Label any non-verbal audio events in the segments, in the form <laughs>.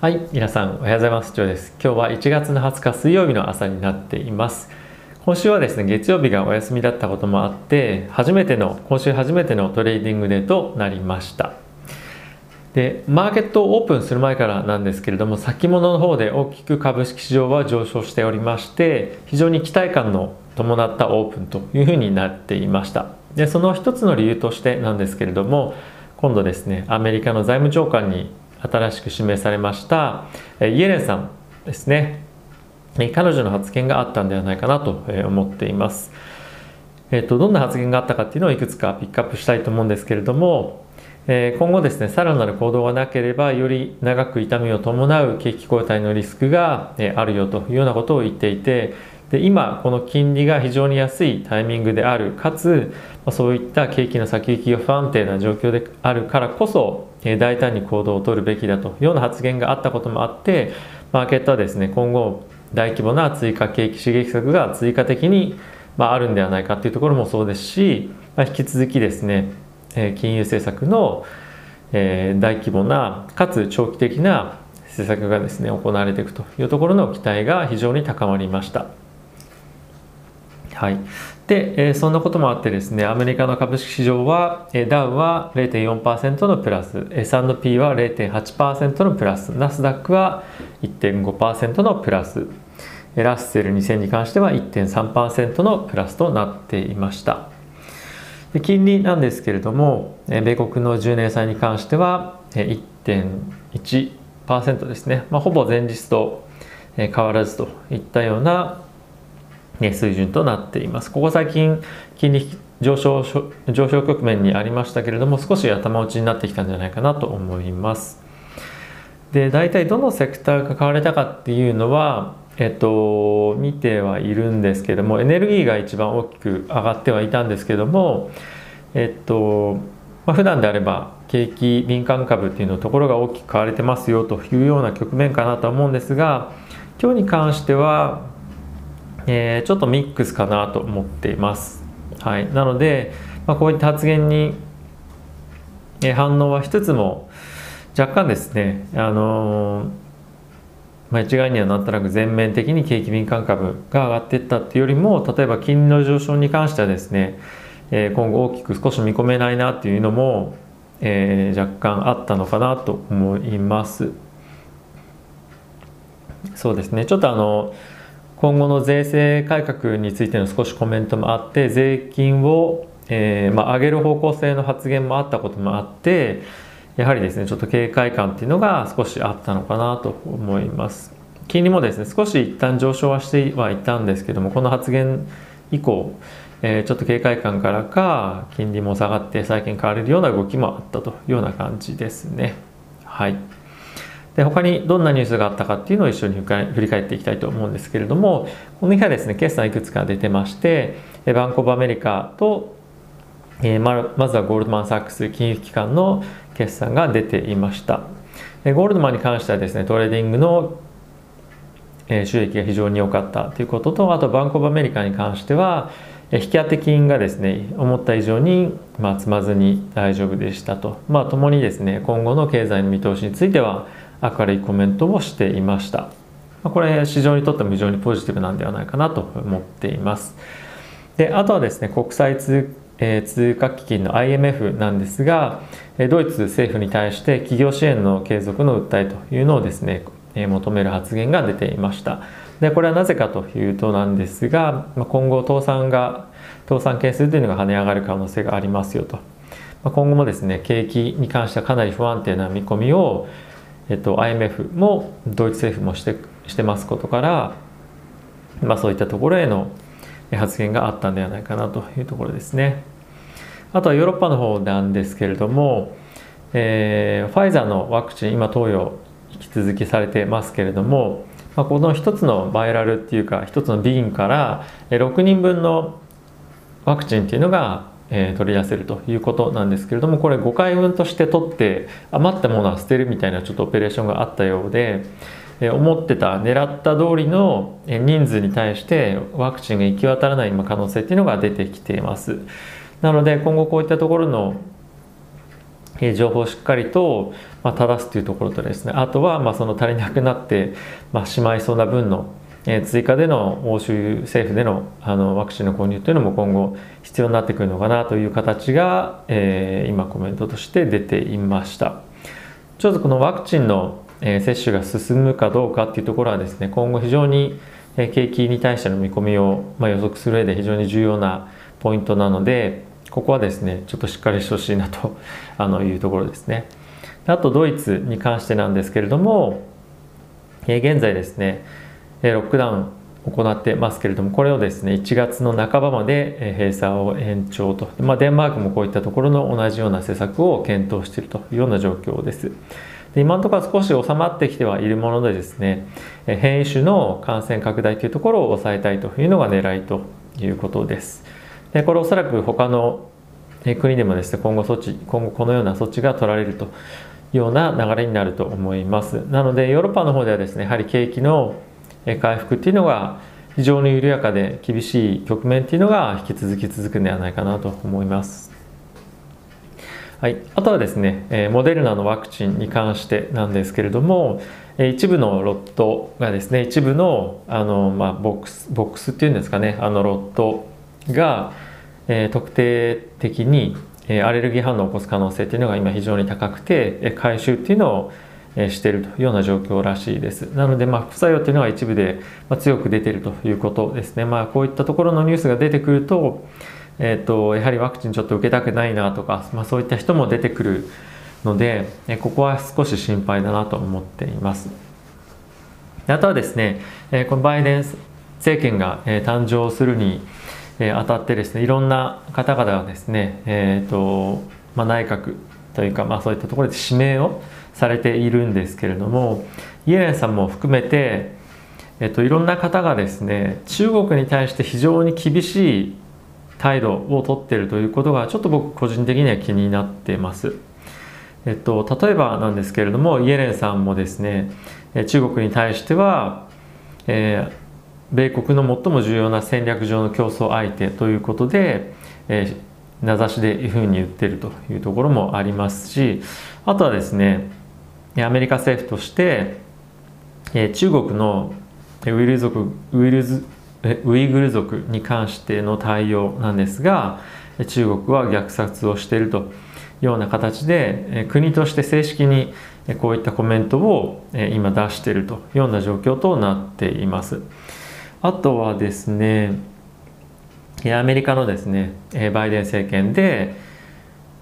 はい皆さんおはようございます。ジョーです。今日は1月の20日水曜日の朝になっています。今週はですね月曜日がお休みだったこともあって初めての今週初めてのトレーディングデーとなりました。でマーケットをオープンする前からなんですけれども先物の方で大きく株式市場は上昇しておりまして非常に期待感の伴ったオープンというふうになっていました。でその一つの理由としてなんですけれども今度ですねアメリカの財務長官に新しく指名されましたイエレンさんですね彼女の発言があったんではないかなと思っています。えっと、どんな発言があったかっていうのをいくつかピックアップしたいと思うんですけれども、え今後ですねさらなる行動がなければより長く痛みを伴う景気後退のリスクがあるよというようなことを言っていてで今この金利が非常に安いタイミングであるかつそういった景気の先行きが不安定な状況であるからこそえ大胆に行動を取るべきだというような発言があったこともあってマーケットはですね今後大規模な追加景気刺激策が追加的にまあるんではないかというところもそうですしま引き続きですねえ金融政策のえ大規模なかつ長期的な施策がですね行われていくというところの期待が非常に高まりました。はい、で、えー、そんなこともあってですねアメリカの株式市場は、えー、ダウは0.4%のプラス S&P は0.8%のプラスナスダックは1.5%のプラスラッセル2000に関しては1.3%のプラスとなっていました。で金利なんですけれども米国の10年債に関しては1.1%ですね、まあ、ほぼ前日と変わらずといったような水準となっています。ここ最近金利上昇上昇局面にありましたけれども少し頭打ちになってきたんじゃないかなと思います。で大体どのセクターが買われたかっていうのは、えっと、見てはいるんですけどもエネルギーが一番大きく上がってはいたんですけども、えっとまあ、普段であれば景気敏感株っていうのところが大きく買われてますよというような局面かなと思うんですが今日に関してはえー、ちょっとミックスかなと思っています。はい、なので、まあ、こういった発言に、えー、反応はしつつも若干ですね、あのー、まあ、一概にはなんとなく全面的に景気敏感株が上がっていったっていうよりも例えば金利の上昇に関してはですね、えー、今後大きく少し見込めないなっていうのも、えー、若干あったのかなと思います。そうですねちょっとあの今後の税制改革についての少しコメントもあって税金を、えー、まあ、上げる方向性の発言もあったこともあってやはりですねちょっと警戒感っていうのが少しあったのかなと思います。金利もですね少し一旦上昇はしてはいたんですけどもこの発言以降、えー、ちょっと警戒感からか金利も下がって債券買われるような動きもあったというような感じですね。はい。で他にどんなニュースがあったかっていうのを一緒に振り返っていきたいと思うんですけれどもこの日はですね決算いくつか出てましてバンクオブアメリカと、えー、ままずはゴールドマン・サックス金融機関の決算が出ていました。でゴールドマンに関してはですねトレーディングの収益が非常に良かったということとあとバンクオブアメリカに関しては引き当て金がですね思った以上に、まあ、積まずに大丈夫でしたと。まあともにですね今後の経済の見通しについては明るいコメントをしていました。これ市場にとっても非常にポジティブなんではないかなと思っています。であとはですね国際通,、えー、通貨基金の IMF なんですがドイツ政府に対して企業支援の継続の訴えというのをですね求める発言が出ていました。でこれはなぜかというとなんですが今後倒産が倒産件数というのが跳ね上がる可能性がありますよと今後もですね景気に関してはかなり不安定な見込みをえっと、IMF もドイツ政府もしてしてますことから、まあ、そういったところへの発言があったんではないかなというところですね。あとはヨーロッパの方なんですけれども、えー、ファイザーのワクチン今投与引き続きされてますけれども、まあ、この一つのバイラルっていうか一つの瓶から6人分のワクチンっていうのがえ、取り出せるということなんですけれどもこれ5回分として取って余ったものは捨てるみたいなちょっとオペレーションがあったようで、え、思ってた狙った通りの人数に対してワクチンが行き渡らない可能性っていうのが出てきています。なので今後こういったところの情報をしっかりと、まあ、正すというところとですねあとはまあその足りなくなって、ま、しまいそうな分のえ追加での欧州政府でのあのワクチンの購入というのも今後必要になってくるのかなという形が、えー、今コメントとして出ていました。ちょっとこのワクチンの、え接種が進むかどうかっていうところはですね今後非常に、え景気に対しての見込みを、まあ、予測する上で非常に重要なポイントなのでここはですねちょっとしっかりしてほしいなと <laughs> あのいうところですね。あとドイツに関してなんですけれども、え現在ですねロックダウン行ってますけれどもこれをですね1月の半ばまで閉鎖を延長と、まあ、デンマークもこういったところの同じような施策を検討しているというような状況です。で今のところ少し収まってきてはいるものでですね変異種の感染拡大というところを抑えたいというのが狙いということです。でこれおそらく他の国でもですね今後措置今後このような措置が取られるというような流れになると思います。なのでヨーロッパの方ではですねやはり景気の回復っていうのが非常に緩やかで厳しい局面っていうのが引き続き続くんではないかなと思います。はい、あとはですね、えモデルナのワクチンに関してなんですけれども、え一部のロットがですね、一部のあの、まあ、ボックス、ボックスっていうんですかね、あのロットが、え、特定的に、え、アレルギー反応を起こす可能性っていうのが今非常に高くて、え回収っていうのをしているというような状況らしいです。なので、まあ、副作用というのは一部で強く出ているということですね。まあ、こういったところのニュースが出てくると、え、ー、と、やはりワクチンちょっと受けたくないなとか、まあ、そういった人も出てくるので、ここは少し心配だなと思っています。あとはですね、このバイデン政権が誕生するにあたってですね、いろんな方々がですね、え、ー、と、まあ、内閣というか、まあ、そういったところで指名をされているんですけれどもイエレンさんも含めて、えっと、いろんな方がですね中国に対して非常に厳しい態度をとっているということがちょっと僕個人的には気になってます。えっと、例えばなんですけれどもイエレンさんもですね中国に対しては、えー、米国の最も重要な戦略上の競争相手ということで、えー、名指しでいうふうに言ってるというところもありますしあとはですねアメリカ政府としてえ中国のウイル族ウイルズウイグル族に関しての対応なんですが中国は虐殺をしているというような形で国として正式にこういったコメントを今出しているというような状況となっています。あとはですねアメリカのですねバイデン政権で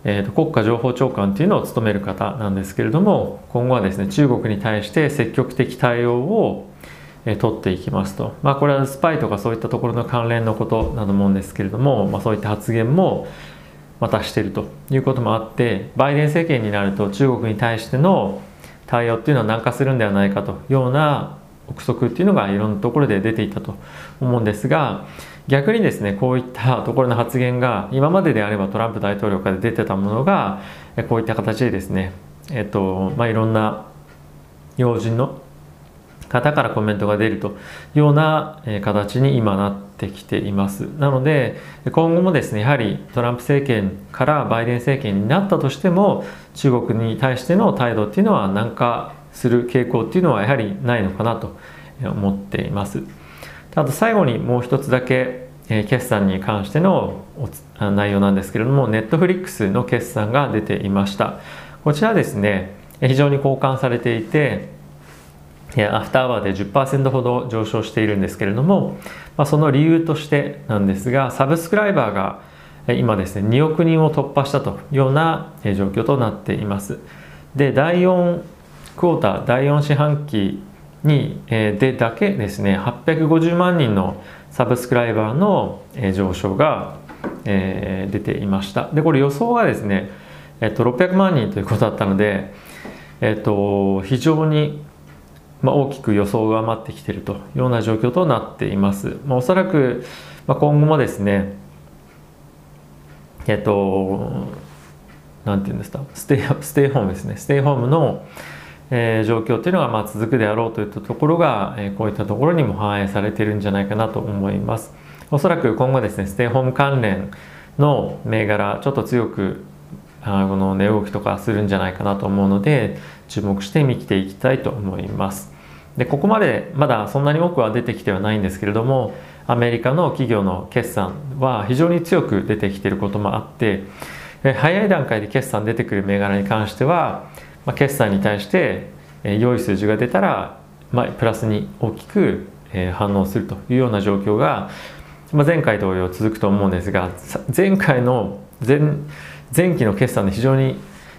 えーと、国家情報長官というのを務める方なんですけれども今後はですね中国に対して積極的対応を、えー、取っていきますと、まあ、これはスパイとかそういったところの関連のことなと思うんですけれども、まあ、そういった発言もまたしてるということもあってバイデン政権になると中国に対しての対応っていうのは軟化するんではないかというような憶測っていうのがいろんなところで出ていたと思うんですが逆にですねこういったところの発言が今までであればトランプ大統領から出てたものがこういった形でですねえっとまあいろんな要人の方からコメントが出るというような形に今なってきています。なので今後もですねやはりトランプ政権からバイデン政権になったとしても中国に対しての態度っていうのは軟化する傾向っていうのはやはりないのかなと思っています。あと最後にもう一つだけ、え決算に関しての内容なんですけれども、ネットフリックスの決算が出ていました。こちらですね、非常に好感されていて、アフターアワーで10%ほど上昇しているんですけれども、まあ、その理由としてなんですが、サブスクライバーが今ですね、2億人を突破したというような状況となっています。で、第4クォーター、第4四半期に、えでだけですね850万人のサブスクライバーの、え上昇が、え出ていました。でこれ予想がですね、えっと、600万人ということだったので、えっと、非常に、まあ、大きく予想が上回ってきているというような状況となっています、まあ、おそらく、まあ、今後もですねえっとなんていうんですか？ステイステイホームですね。ステイホームの、えー、状況っていうのがまあ続くであろうといったところが、えー、こういったところにも反映されているんじゃないかなと思います。おそらく今後ですねステイホーム関連の銘柄ちょっと強くあこの値動きとかするんじゃないかなと思うので注目して見ていきたいと思います。でここまでまだそんなに多くは出てきてはないんですけれどもアメリカの企業の決算は非常に強く出てきていることもあって早い段階で決算出てくる銘柄に関しては、まあ、決算に対して良い数字が出たら、まあ、プラスに大きくえ反応するというような状況が、まあ、前回同様続くと思うんですが前回の前前期の決算で非常に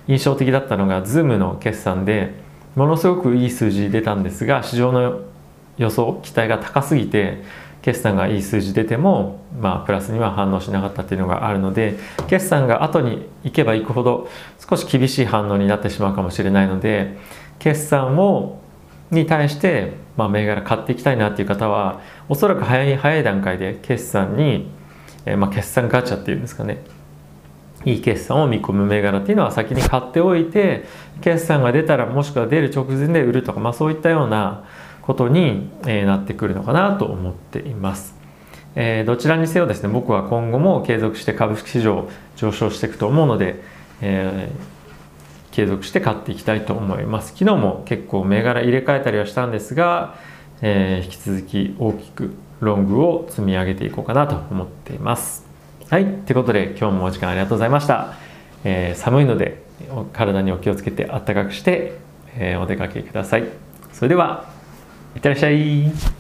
印象的だったのが Zoom の決算でものすごくいい数字出たんですが市場の予想期待が高すぎて決算がいい数字出ても、まあ、プラスには反応しなかったっていうのがあるので決算が後に行けば行くほど少し厳しい反応になってしまうかもしれないので決算をに対して、まあ、銘柄買っていきたいなっていう方はおそらく早い早い段階で決算に、えー、まあ、決算ガチャっていうんですかねいい決算を見込む銘柄っていうのは先に買っておいて決算が出たらもしくは出る直前で売るとか、まあ、そういったようなことに、えなってくるのかなと思っています。え、どちらにせよですね僕は今後も継続して株式市場上昇していくと思うので、えー、継続して買っていきたいと思います。昨日も結構銘柄入れ替えたりはしたんですが、えー、引き続き大きくロングを積み上げていこうかなと思っています。はいということで今日もお時間ありがとうございました、え寒いので体にお気をつけてあったかくして、えお出かけください。それでは。いってらっしゃい。